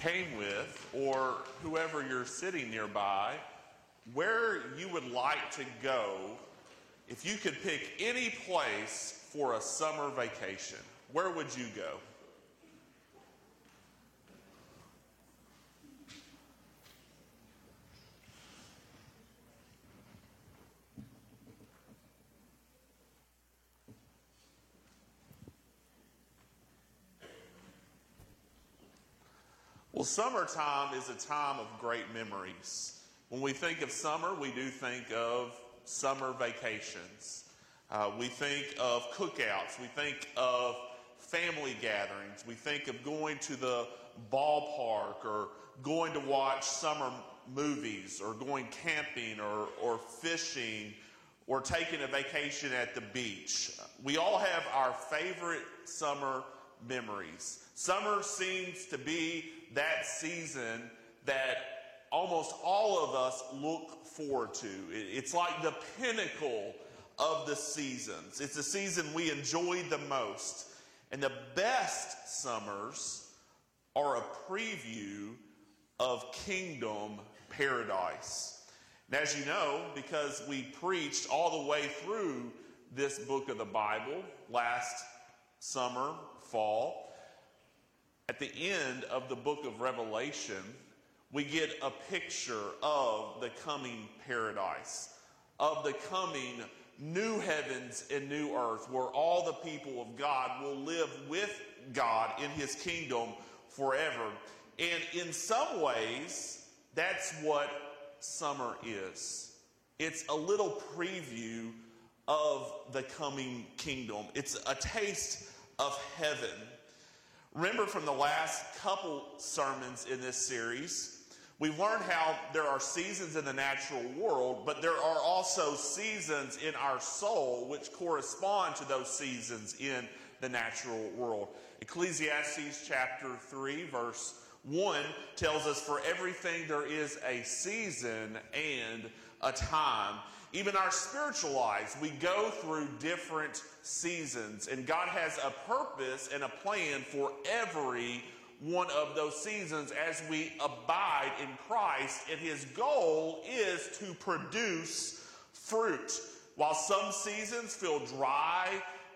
came with, or whoever you're sitting nearby, where you would like to go if you could pick any place for a summer vacation. Where would you go? Well, summertime is a time of great memories. When we think of summer, we do think of summer vacations. Uh, we think of cookouts. We think of family gatherings. We think of going to the ballpark or going to watch summer movies or going camping or, or fishing or taking a vacation at the beach. We all have our favorite summer memories. Summer seems to be that season that almost all of us look forward to. It's like the pinnacle of the seasons. It's the season we enjoy the most. And the best summers are a preview of kingdom paradise. And as you know, because we preached all the way through this book of the Bible last summer, fall, at the end of the book of Revelation, we get a picture of the coming paradise, of the coming new heavens and new earth, where all the people of God will live with God in his kingdom forever. And in some ways, that's what summer is. It's a little preview of the coming kingdom, it's a taste of heaven. Remember from the last couple sermons in this series, we've learned how there are seasons in the natural world, but there are also seasons in our soul which correspond to those seasons in the natural world. Ecclesiastes chapter 3, verse 1 tells us, For everything there is a season and a time. Even our spiritual lives, we go through different seasons, and God has a purpose and a plan for every one of those seasons as we abide in Christ, and His goal is to produce fruit. While some seasons feel dry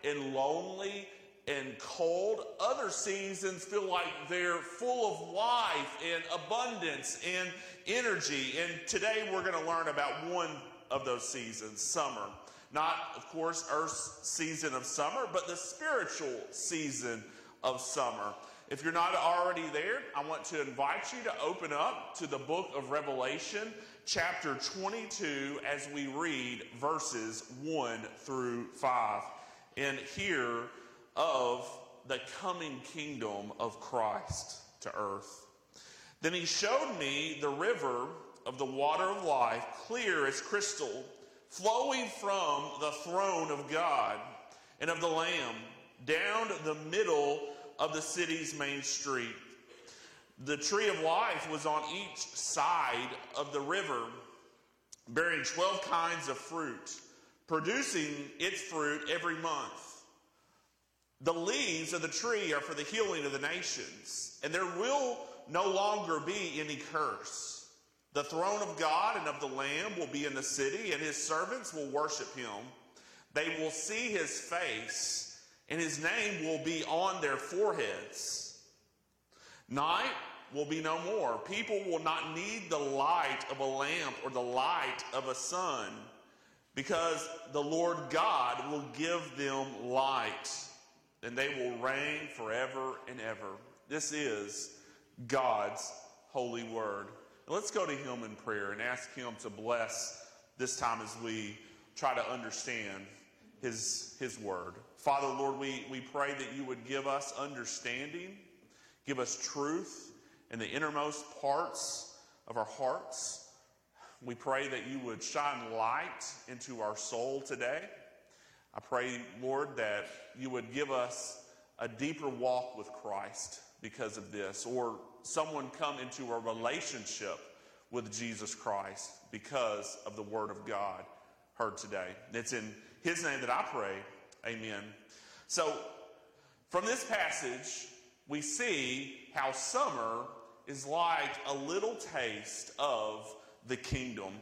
and lonely and cold, other seasons feel like they're full of life and abundance and energy. And today we're going to learn about one of those seasons, summer. Not, of course, Earth's season of summer, but the spiritual season of summer. If you're not already there, I want to invite you to open up to the book of Revelation, chapter 22, as we read verses 1 through 5, and hear of the coming kingdom of Christ to earth. Then he showed me the river of the water of life, clear as crystal, flowing from the throne of God and of the Lamb down the middle of the city's main street. The tree of life was on each side of the river, bearing 12 kinds of fruit, producing its fruit every month. The leaves of the tree are for the healing of the nations, and there will no longer be any curse. The throne of God and of the Lamb will be in the city, and his servants will worship him. They will see his face, and his name will be on their foreheads. Night will be no more. People will not need the light of a lamp or the light of a sun, because the Lord God will give them light, and they will reign forever and ever. This is God's holy word. Let's go to Him in prayer and ask Him to bless this time as we try to understand His, His Word. Father, Lord, we, we pray that you would give us understanding, give us truth in the innermost parts of our hearts. We pray that you would shine light into our soul today. I pray, Lord, that you would give us a deeper walk with Christ because of this, or someone come into a relationship with Jesus Christ because of the Word of God heard today. It's in His name that I pray. Amen. So, from this passage, we see how summer is like a little taste of the kingdom.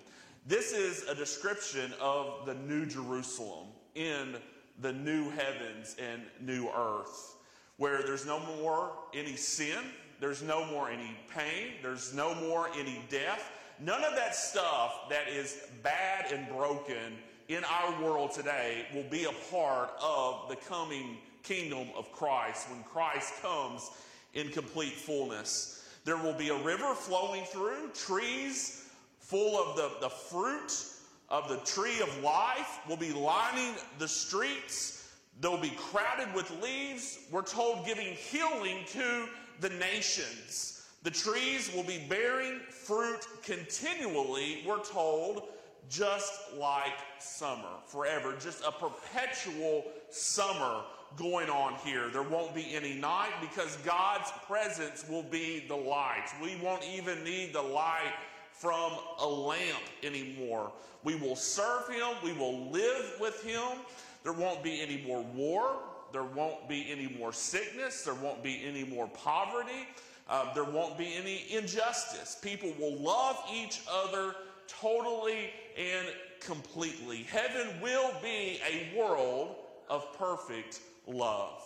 This is a description of the new Jerusalem in the new heavens and new earth, where there's no more any sin, there's no more any pain, there's no more any death. None of that stuff that is bad and broken in our world today will be a part of the coming kingdom of Christ when Christ comes in complete fullness. There will be a river flowing through, trees full of the, the fruit of the tree of life will be lining the streets. They'll be crowded with leaves. We're told giving healing to the nations. The trees will be bearing fruit continually, we're told, just like summer, forever. Just a perpetual summer going on here. There won't be any night because God's presence will be the light. We won't even need the light from a lamp anymore. We will serve Him, we will live with Him. There won't be any more war, there won't be any more sickness, there won't be any more poverty, uh, there won't be any injustice. People will love each other totally and completely. Heaven will be a world of perfect love.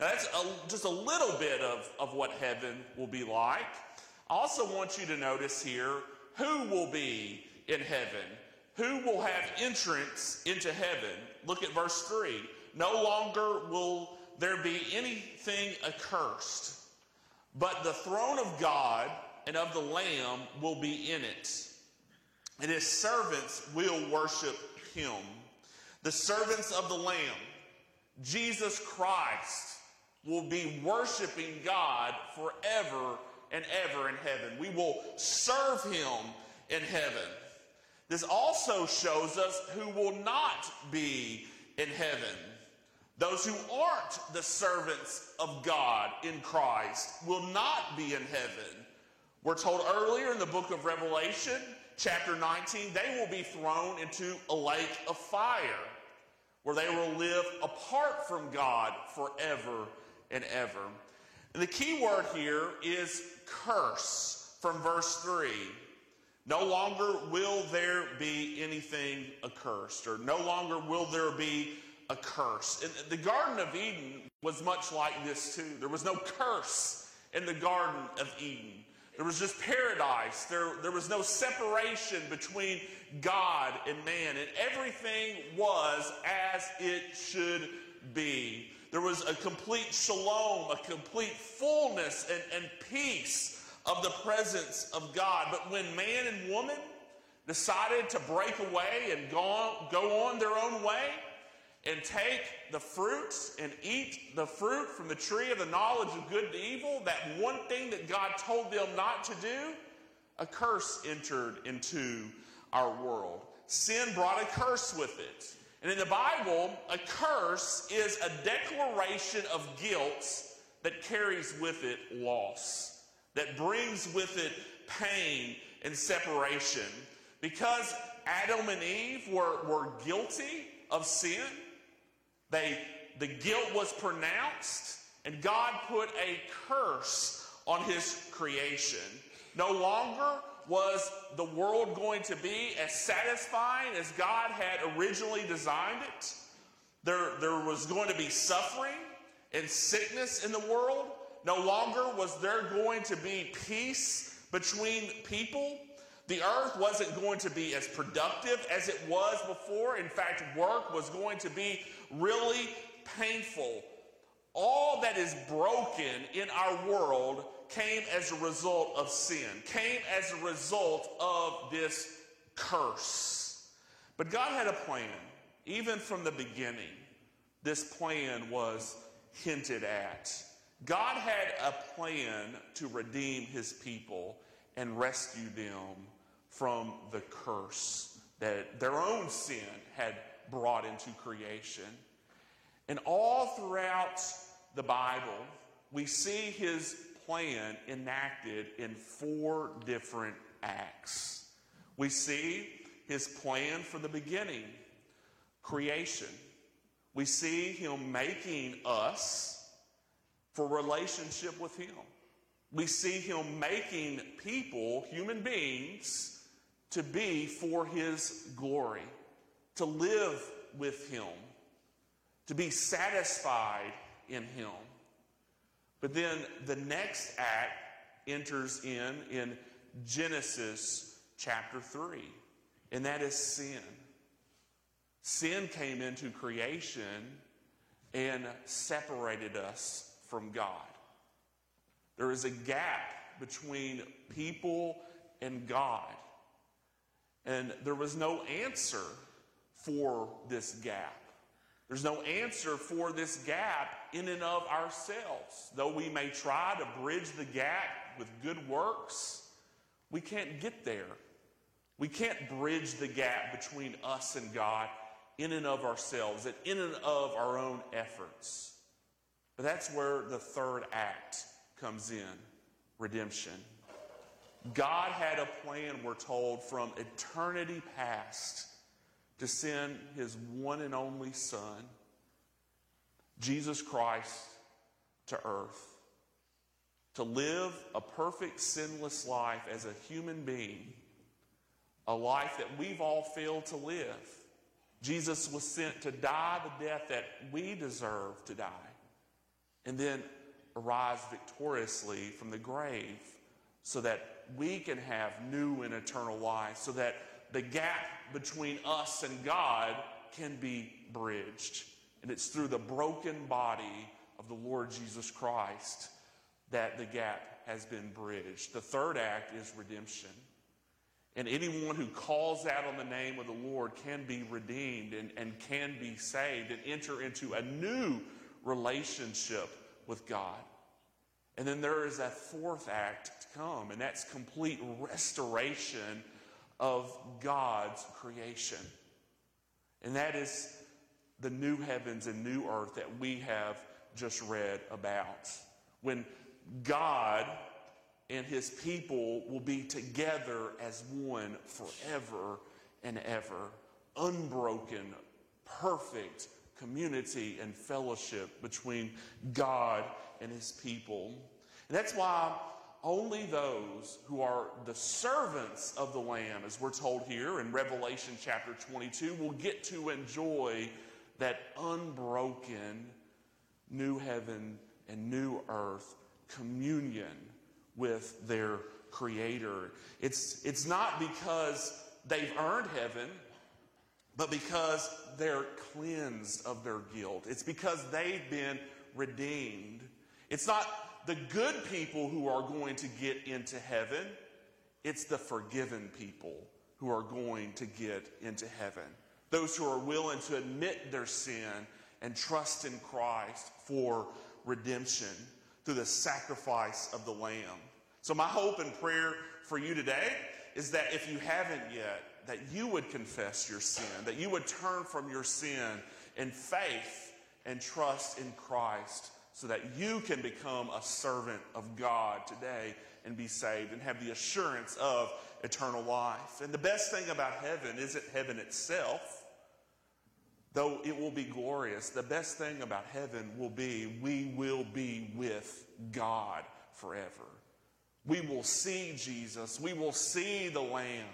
Now, that's a, just a little bit of, of what heaven will be like. I also want you to notice here who will be in heaven, who will have entrance into heaven. Look at verse 3. No longer will there be anything accursed, but the throne of God and of the Lamb will be in it, and his servants will worship him. The servants of the Lamb, Jesus Christ, will be worshiping God forever and ever in heaven. We will serve him in heaven. This also shows us who will not be in heaven. Those who aren't the servants of God in Christ will not be in heaven. We're told earlier in the book of Revelation, chapter 19, they will be thrown into a lake of fire where they will live apart from God forever and ever. And the key word here is curse from verse 3. No longer will there be anything accursed, or no longer will there be a curse. And the Garden of Eden was much like this too. There was no curse in the Garden of Eden. There was just paradise. There, there was no separation between God and man, and everything was as it should be. There was a complete shalom, a complete fullness and, and peace of the presence of God. But when man and woman decided to break away and go on, go on their own way and take the fruits and eat the fruit from the tree of the knowledge of good and evil, that one thing that God told them not to do, a curse entered into our world. Sin brought a curse with it. And in the Bible, a curse is a declaration of guilt that carries with it loss, that brings with it pain and separation. Because Adam and Eve were, were guilty of sin, they, the guilt was pronounced, and God put a curse on his creation. No longer was the world going to be as satisfying as God had originally designed it? There, there was going to be suffering and sickness in the world. No longer was there going to be peace between people. The earth wasn't going to be as productive as it was before. In fact, work was going to be really painful. All that is broken in our world came as a result of sin, came as a result of this curse. But God had a plan. Even from the beginning, this plan was hinted at. God had a plan to redeem his people and rescue them from the curse that their own sin had brought into creation. And all throughout the Bible, we see his plan enacted in four different acts. We see his plan from the beginning creation. We see him making us for relationship with him. We see him making people, human beings, to be for his glory, to live with him, to be satisfied in him. But then the next act enters in in Genesis chapter 3, and that is sin. Sin came into creation and separated us from God. There is a gap between people and God. And there was no answer for this gap. There's no answer for this gap in and of ourselves. Though we may try to bridge the gap with good works, we can't get there. We can't bridge the gap between us and God in and of ourselves and in and of our own efforts. But that's where the third act comes in redemption. God had a plan, we're told, from eternity past to send his one and only Son, Jesus Christ, to earth. To live a perfect, sinless life as a human being, a life that we've all failed to live. Jesus was sent to die the death that we deserve to die, and then arise victoriously from the grave so that we can have new and eternal life, so that the gap between us and God can be bridged. And it's through the broken body of the Lord Jesus Christ that the gap has been bridged. The third act is redemption. And anyone who calls out on the name of the Lord can be redeemed and, and can be saved and enter into a new relationship with God. And then there is that fourth act to come, and that's complete restoration of God's creation. And that is the new heavens and new earth that we have just read about. When God and his people will be together as one forever and ever, unbroken, perfect community and fellowship between God and his people. And that's why only those who are the servants of the Lamb, as we're told here in Revelation chapter 22, will get to enjoy that unbroken new heaven and new earth communion with their Creator. It's, it's not because they've earned heaven, but because they're cleansed of their guilt. It's because they've been redeemed. It's not the good people who are going to get into heaven, it's the forgiven people who are going to get into heaven. Those who are willing to admit their sin and trust in Christ for redemption through the sacrifice of the Lamb. So, my hope and prayer for you today is that if you haven't yet, that you would confess your sin, that you would turn from your sin in faith and trust in Christ so that you can become a servant of God today and be saved and have the assurance of eternal life. And the best thing about heaven isn't heaven itself, though it will be glorious. The best thing about heaven will be we will be with God forever. We will see Jesus. We will see the Lamb.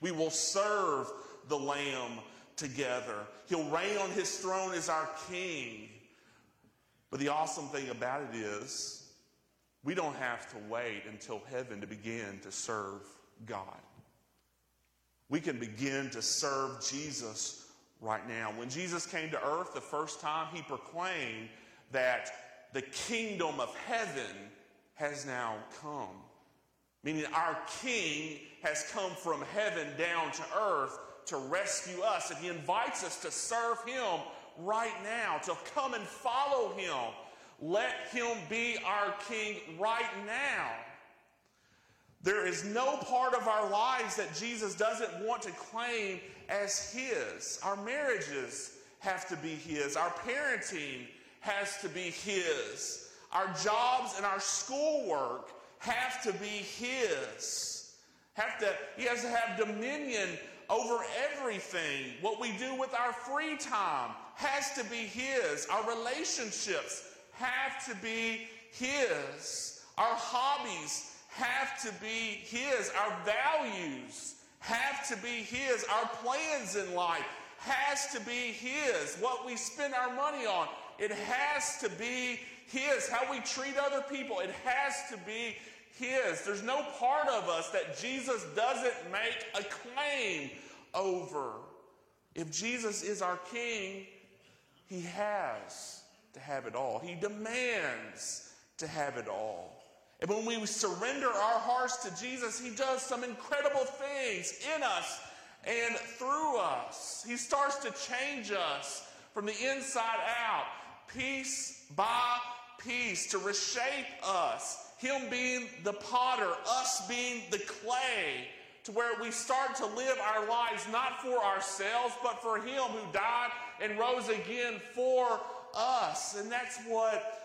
We will serve the Lamb together. He'll reign on his throne as our King. But the awesome thing about it is, we don't have to wait until heaven to begin to serve God. We can begin to serve Jesus right now. When Jesus came to earth the first time, he proclaimed that the kingdom of heaven has now come. Meaning, our King has come from heaven down to earth to rescue us, and He invites us to serve Him right now, to come and follow Him. Let Him be our King right now. There is no part of our lives that Jesus doesn't want to claim as His. Our marriages have to be His, our parenting has to be His, our jobs and our schoolwork have to be His. Have to, he has to have dominion over everything. What we do with our free time has to be His. Our relationships have to be His. Our hobbies have to be His. Our values have to be His. Our plans in life has to be His. What we spend our money on, it has to be His. How we treat other people, it has to be His. There's no part of us that Jesus doesn't make a claim over. If Jesus is our King, He has to have it all. He demands to have it all. And when we surrender our hearts to Jesus, He does some incredible things in us and through us. He starts to change us from the inside out, piece by piece, to reshape us. Him being the potter, us being the clay, to where we start to live our lives not for ourselves, but for Him who died and rose again for us. And that's what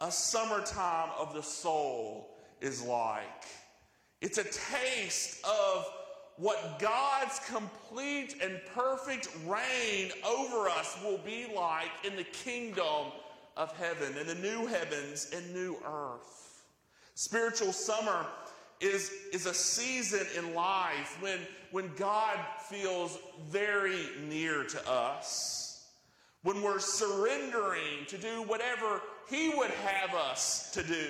a summertime of the soul is like. It's a taste of what God's complete and perfect reign over us will be like in the kingdom of heaven, in the new heavens and new earth. Spiritual summer is, is a season in life when, when God feels very near to us, when we're surrendering to do whatever He would have us to do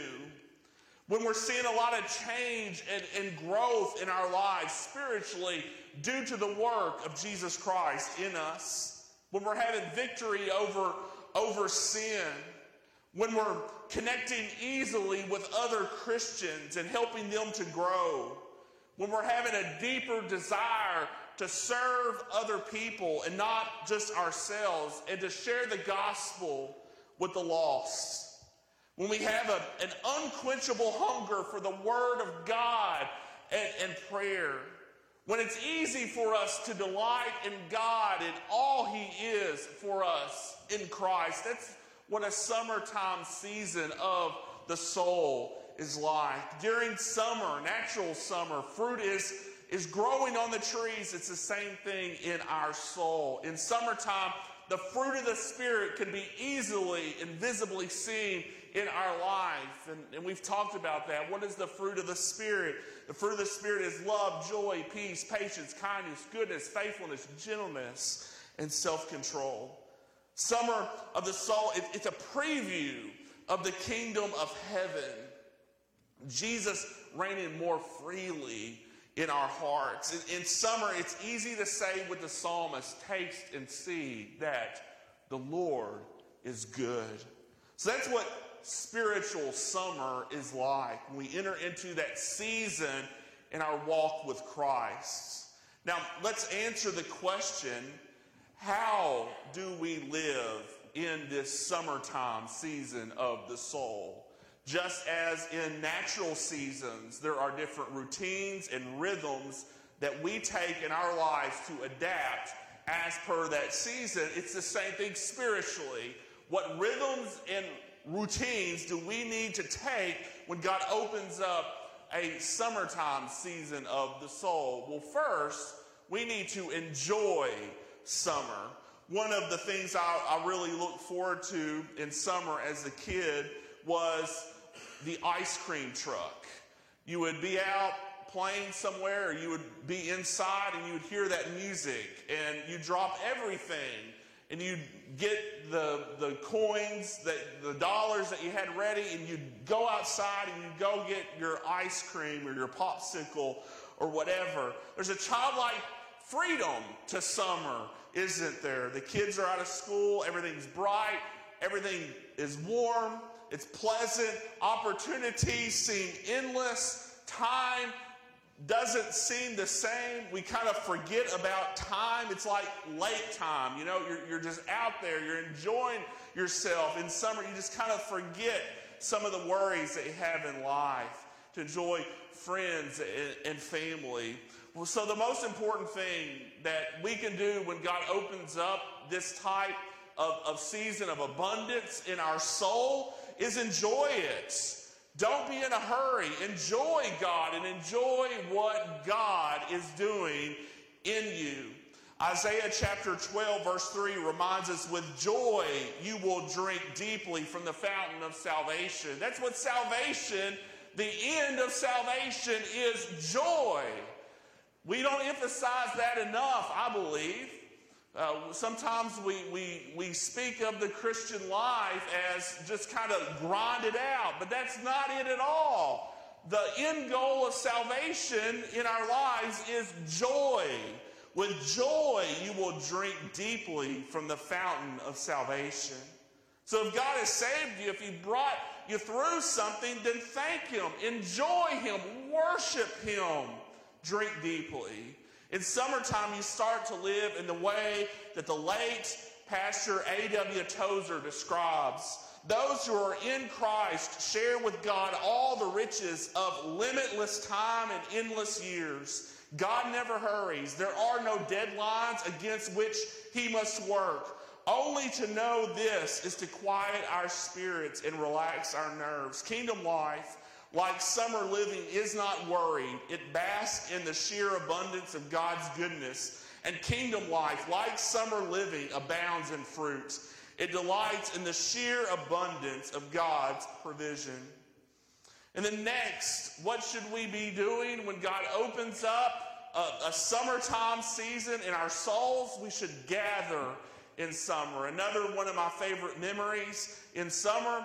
when we're seeing a lot of change and, and, growth in our lives spiritually due to the work of Jesus Christ in us, when we're having victory over, over sin, when we're connecting easily with other Christians and helping them to grow, when we're having a deeper desire to serve other people and not just ourselves, and to share the gospel with the lost when we have a, an unquenchable hunger for the Word of God and, and prayer, when it's easy for us to delight in God and all He is for us in Christ, that's what a summertime season of the soul is like. During summer, natural summer, fruit is, is growing on the trees. It's the same thing in our soul. In summertime, the fruit of the Spirit can be easily and visibly seen in our life. And, and, we've talked about that. What is the fruit of the Spirit? The fruit of the Spirit is love, joy, peace, patience, kindness, goodness, faithfulness, gentleness, and self control. Summer of the soul, it, it's a preview of the kingdom of heaven. Jesus reigning more freely in our hearts. In, in summer, it's easy to say with the psalmist, taste and see that the Lord is good. So that's what spiritual summer is like we enter into that season in our walk with Christ. Now, let's answer the question how do we live in this summertime season of the soul? Just as in natural seasons, there are different routines and rhythms that we take in our lives to adapt as per that season, it's the same thing spiritually. What rhythms and routines do we need to take when God opens up a summertime season of the soul? Well, first, we need to enjoy summer. One of the things I, I really looked forward to in summer as a kid was the ice cream truck. You would be out playing somewhere, or you would be inside and you would hear that music, and you drop everything and you'd get the, the coins, that, the dollars that you had ready, and you'd go outside and you'd go get your ice cream or your popsicle or whatever. There's a childlike freedom to summer, isn't there? The kids are out of school, everything's bright, everything is warm, it's pleasant, opportunities seem endless, time doesn't seem the same. We kind of forget about time. It's like late time. You know, you're, you're just out there, you're enjoying yourself. In summer, you just kind of forget some of the worries that you have in life to enjoy friends and, and family. Well, so, the most important thing that we can do when God opens up this type of, of season of abundance in our soul is enjoy it. Don't be in a hurry. Enjoy God and enjoy what God is doing in you. Isaiah chapter 12, verse 3 reminds us with joy you will drink deeply from the fountain of salvation. That's what salvation the end of salvation is joy. We don't emphasize that enough, I believe. Uh, sometimes we, we, we speak of the Christian life as just kind of grinded out, but that's not it at all. The end goal of salvation in our lives is joy. With joy, you will drink deeply from the fountain of salvation. So if God has saved you, if He brought you through something, then thank Him, enjoy Him, worship Him, drink deeply. In summertime, you start to live in the way that the late Pastor A.W. Tozer describes. Those who are in Christ share with God all the riches of limitless time and endless years. God never hurries. There are no deadlines against which He must work. Only to know this is to quiet our spirits and relax our nerves. Kingdom life, like summer living, is not worried. It basks in the sheer abundance of God's goodness. And kingdom life, like summer living, abounds in fruit. It delights in the sheer abundance of God's provision. And then next, what should we be doing when God opens up a, a summertime season in our souls? We should gather in summer. Another one of my favorite memories in summer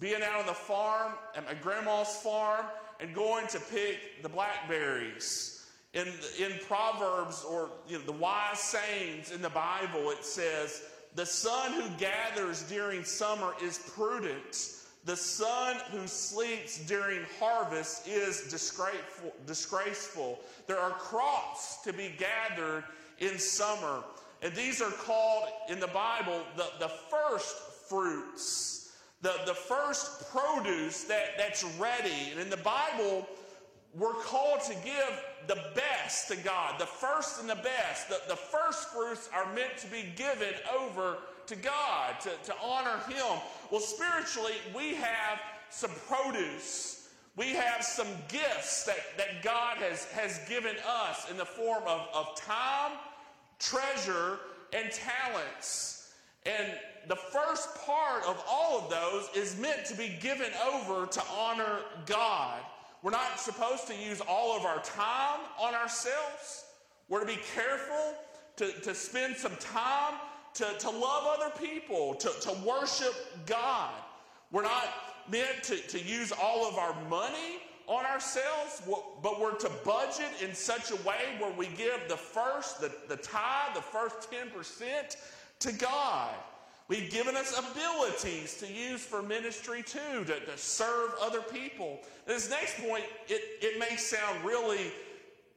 being out on the farm at my grandma's farm and going to pick the blackberries. In, in Proverbs or you know, the wise sayings in the Bible, it says, The son who gathers during summer is prudent. The son who sleeps during harvest is disgraceful. disgraceful. There are crops to be gathered in summer. And these are called in the Bible the, the first fruits, the, the first produce that, that's ready. And in the Bible, we're called to give the best to God, the first and the best. The, the first fruits are meant to be given over to God, to, to honor Him. Well, spiritually, we have some produce. We have some gifts that, that God has, has given us in the form of, of time treasure, and talents. And the first part of all of those is meant to be given over to honor God. We're not supposed to use all of our time on ourselves. We're to be careful to, to spend some time to, to love other people, to, to worship God. We're not meant to, to use all of our money on ourselves, but we're to budget in such a way where we give the first, the, the tithe, the first 10% to God. We've given us abilities to use for ministry too, to, to serve other people. This next point, it, it may sound really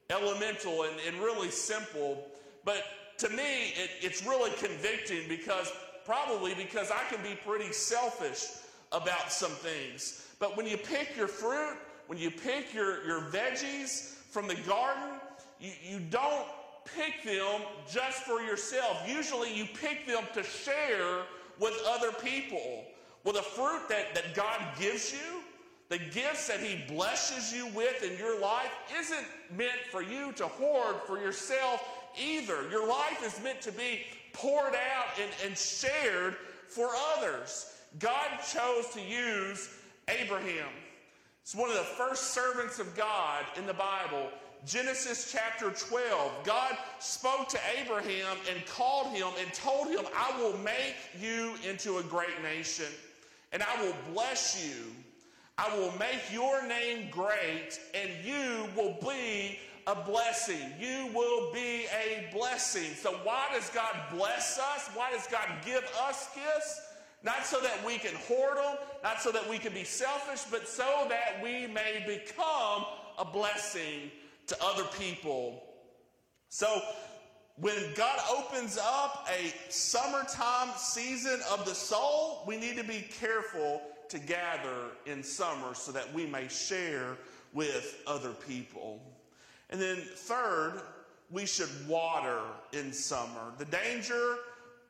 elemental and, and really simple, but to me, it, it's really convicting because probably because I can be pretty selfish about some things. But when you pick your fruit, when you pick your, your veggies from the garden, you, you don't pick them just for yourself. Usually you pick them to share with other people. Well, the fruit that, that God gives you, the gifts that He blesses you with in your life, isn't meant for you to hoard for yourself either. Your life is meant to be poured out and, and shared for others. God chose to use Abraham. It's one of the first servants of God in the Bible. Genesis chapter 12. God spoke to Abraham and called him and told him, I will make you into a great nation and I will bless you. I will make your name great and you will be a blessing. You will be a blessing. So, why does God bless us? Why does God give us gifts? Not so that we can hoard them, not so that we can be selfish, but so that we may become a blessing to other people. So, when God opens up a summertime season of the soul, we need to be careful to gather in summer so that we may share with other people. And then, third, we should water in summer. The danger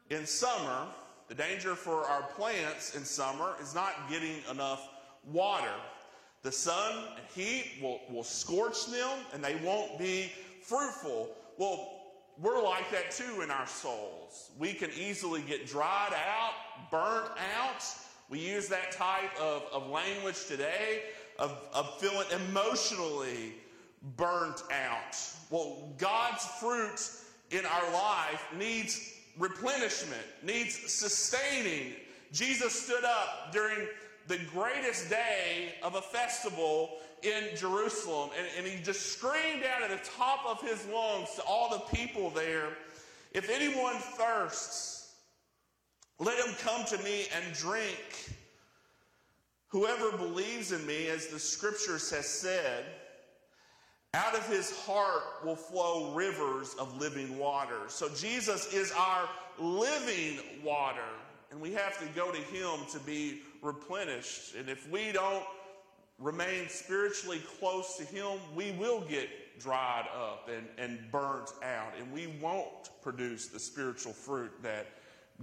in summer the danger for our plants in summer is not getting enough water. The sun and heat will, will scorch them and they won't be fruitful. Well, we're like that too in our souls. We can easily get dried out, burnt out. We use that type of, of language today. of, of feeling emotionally burnt out. Well, God's fruit in our life needs replenishment, needs sustaining. Jesus stood up during the greatest day of a festival in Jerusalem, and, and he just screamed out at the top of his lungs to all the people there If anyone thirsts, let him come to me and drink. Whoever believes in me, as the scriptures has said, out of his heart will flow rivers of living water. So Jesus is our living water, and we have to go to him to be replenished. And if we don't remain spiritually close to him, we will get dried up and, and burnt out, and we won't produce the spiritual fruit that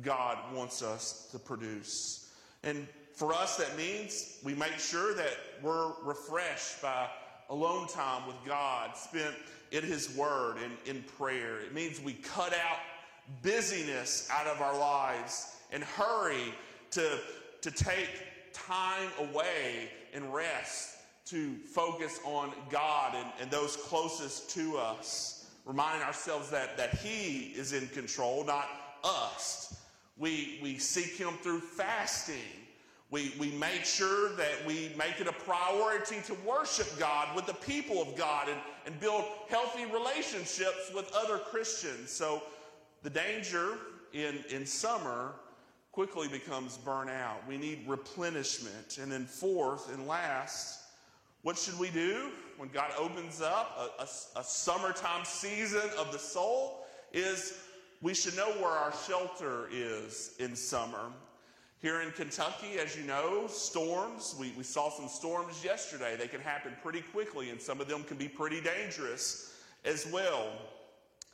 God wants us to produce. And for us, that means we make sure that we're refreshed by alone time with God, spent in His Word and in prayer. It means we cut out busyness out of our lives and hurry to, to take time away and rest to focus on God and, and those closest to us, reminding ourselves that, that He is in control, not us. We, we seek Him through fasting we, we make sure that we make it a priority to worship God with the people of God and, and build healthy relationships with other Christians. So the danger in, in summer quickly becomes burnout. We need replenishment. And then, fourth and last, what should we do when God opens up a, a, a summertime season of the soul? Is we should know where our shelter is in summer. Here in Kentucky, as you know, storms, we, we saw some storms yesterday. They can happen pretty quickly, and some of them can be pretty dangerous as well.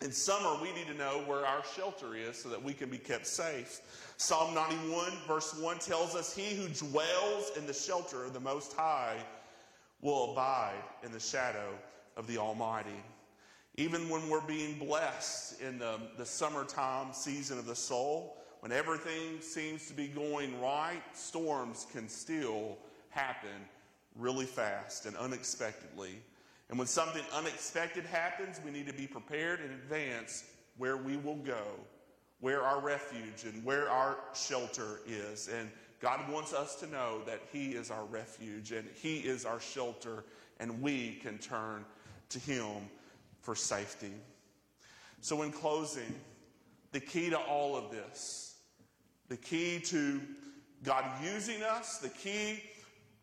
In summer, we need to know where our shelter is so that we can be kept safe. Psalm 91, verse 1 tells us, He who dwells in the shelter of the Most High will abide in the shadow of the Almighty. Even when we're being blessed in the, the summertime season of the soul, when everything seems to be going right, storms can still happen really fast and unexpectedly. And when something unexpected happens, we need to be prepared in advance where we will go, where our refuge and where our shelter is. And God wants us to know that He is our refuge and He is our shelter, and we can turn to Him for safety. So, in closing, the key to all of this the key to God using us, the key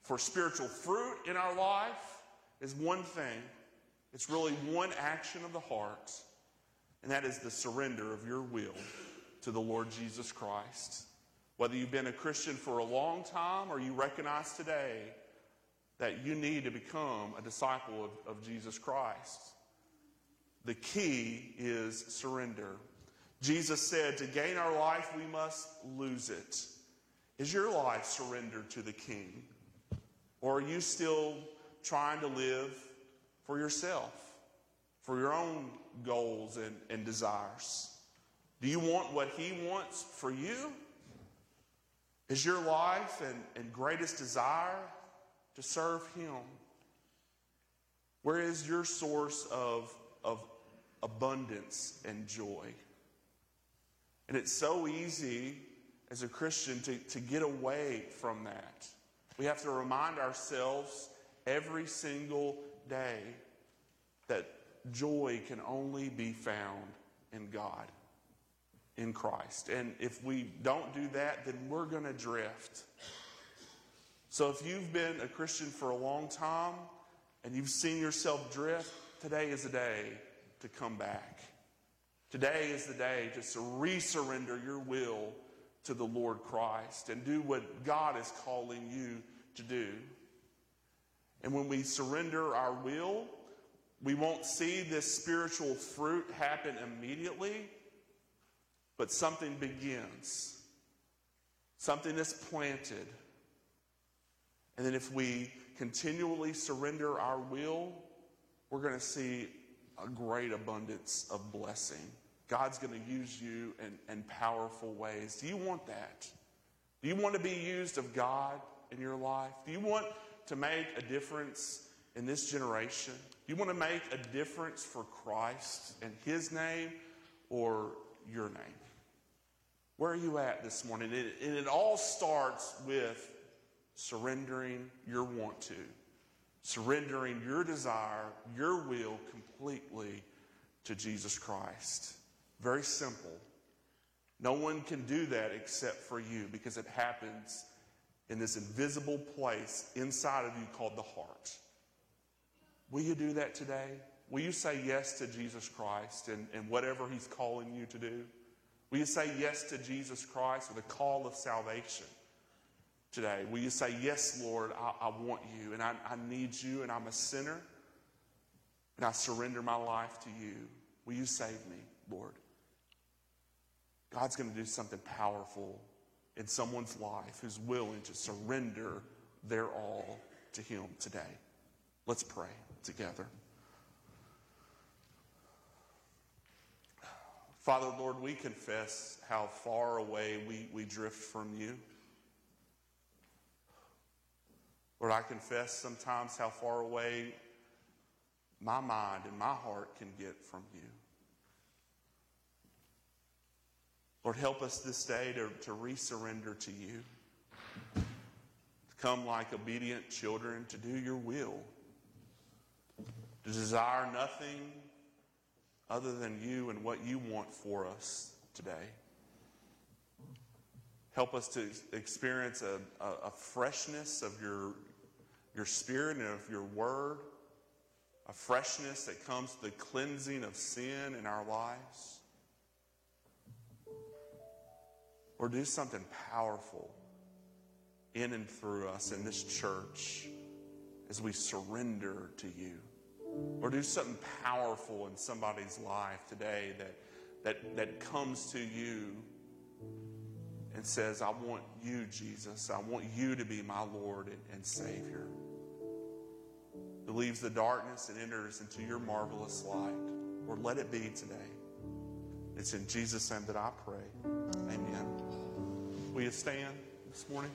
for spiritual fruit in our life is one thing. It's really one action of the heart, and that is the surrender of your will to the Lord Jesus Christ. Whether you've been a Christian for a long time or you recognize today that you need to become a disciple of, of Jesus Christ, the key is surrender. Jesus said, To gain our life, we must lose it. Is your life surrendered to the King? Or are you still trying to live for yourself, for your own goals and, and desires? Do you want what He wants for you? Is your life and, and greatest desire to serve Him? Where is your source of, of abundance and joy? And it's so easy as a Christian to, to get away from that. We have to remind ourselves every single day that joy can only be found in God, in Christ. And if we don't do that, then we're going to drift. So if you've been a Christian for a long time and you've seen yourself drift, today is the day to come back. Today is the day just to resurrender your will to the Lord Christ and do what God is calling you to do. And when we surrender our will, we won't see this spiritual fruit happen immediately, but something begins. Something is planted. And then if we continually surrender our will, we're going to see a great abundance of blessing. God's going to use you in, in powerful ways. Do you want that? Do you want to be used of God in your life? Do you want to make a difference in this generation? Do you want to make a difference for Christ and His name or your name? Where are you at this morning? and it all starts with surrendering your want to, surrendering your desire, your will completely to Jesus Christ. Very simple. No one can do that except for you because it happens in this invisible place inside of you called the heart. Will you do that today? Will you say yes to Jesus Christ and, and whatever He's calling you to do? Will you say yes to Jesus Christ with a call of salvation today? Will you say, Yes, Lord, I, I want you and I, I need you and I'm a sinner and I surrender my life to you? Will you save me, Lord? God's going to do something powerful in someone's life who's willing to surrender their all to Him today. Let's pray together. Father, Lord, we confess how far away we, we drift from you. Lord, I confess sometimes how far away my mind and my heart can get from you. Lord, help us this day to, to resurrender to you, to come like obedient children, to do your will, to desire nothing other than you and what you want for us today. Help us to experience a, a, a freshness of your, your spirit and of your word, a freshness that comes to the cleansing of sin in our lives. Or do something powerful in and through us in this church as we surrender to you. Or do something powerful in somebody's life today that, that, that comes to you and says, I want you, Jesus. I want you to be my Lord and, and Savior. It leaves the darkness and enters into your marvelous light. Or let it be today. It's in Jesus' name that I pray. Will you stand this morning?